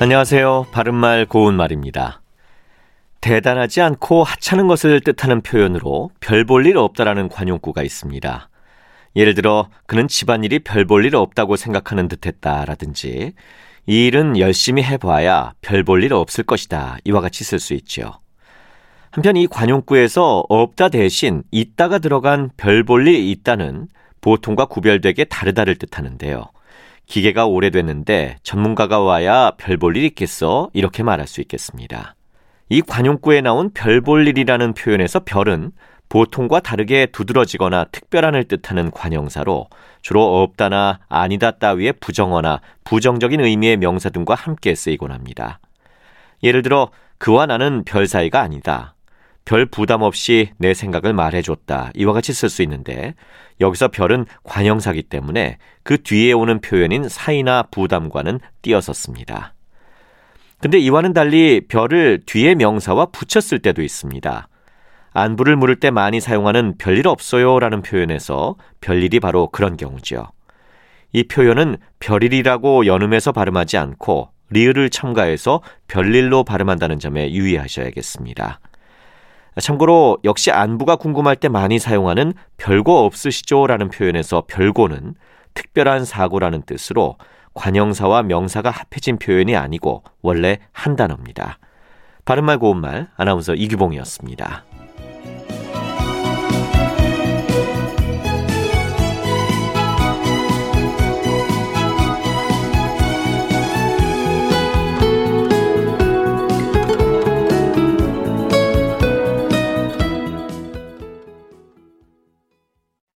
안녕하세요. 바른말 고운말입니다. 대단하지 않고 하찮은 것을 뜻하는 표현으로 별 볼 일 없다라는 관용구가 있습니다. 예를 들어 그는 집안일이 별 볼 일 없다고 생각하는 듯했다라든지 이 일은 열심히 해봐야 별 볼 일 없을 것이다 이와 같이 쓸 수 있죠. 한편 이 관용구에서 없다 대신 있다가 들어간 별 볼 일 있다는 보통과 구별되게 다르다를 뜻하는데요. 기계가 오래됐는데 전문가가 와야 별 볼 일 있겠어 이렇게 말할 수 있겠습니다. 이 관용구에 나온 별 볼 일이라는 표현에서 별은 보통과 다르게 두드러지거나 특별한을 뜻하는 관형사로 주로 없다나 아니다 따위의 부정어나 부정적인 의미의 명사 등과 함께 쓰이곤 합니다. 예를 들어 그와 나는 별 사이가 아니다. 별 부담 없이 내 생각을 말해줬다. 이와 같이 쓸 수 있는데 여기서 별은 관형사기 때문에 그 뒤에 오는 표현인 사이나 부담과는 띄어섰습니다. 근데 이와는 달리 별을 뒤에 명사와 붙였을 때도 있습니다. 안부를 물을 때 많이 사용하는 별일 없어요 라는 표현에서 별일이 바로 그런 경우죠. 이 표현은 별일이라고 연음해서 발음하지 않고 리을을 첨가해서 별일로 발음한다는 점에 유의하셔야겠습니다. 참고로 역시 안부가 궁금할 때 많이 사용하는 별거 없으시죠 라는 표현에서 별고는 특별한 사고라는 뜻으로 관형사와 명사가 합해진 표현이 아니고 원래 한 단어입니다. 바른말 고운말 아나운서 이규봉이었습니다.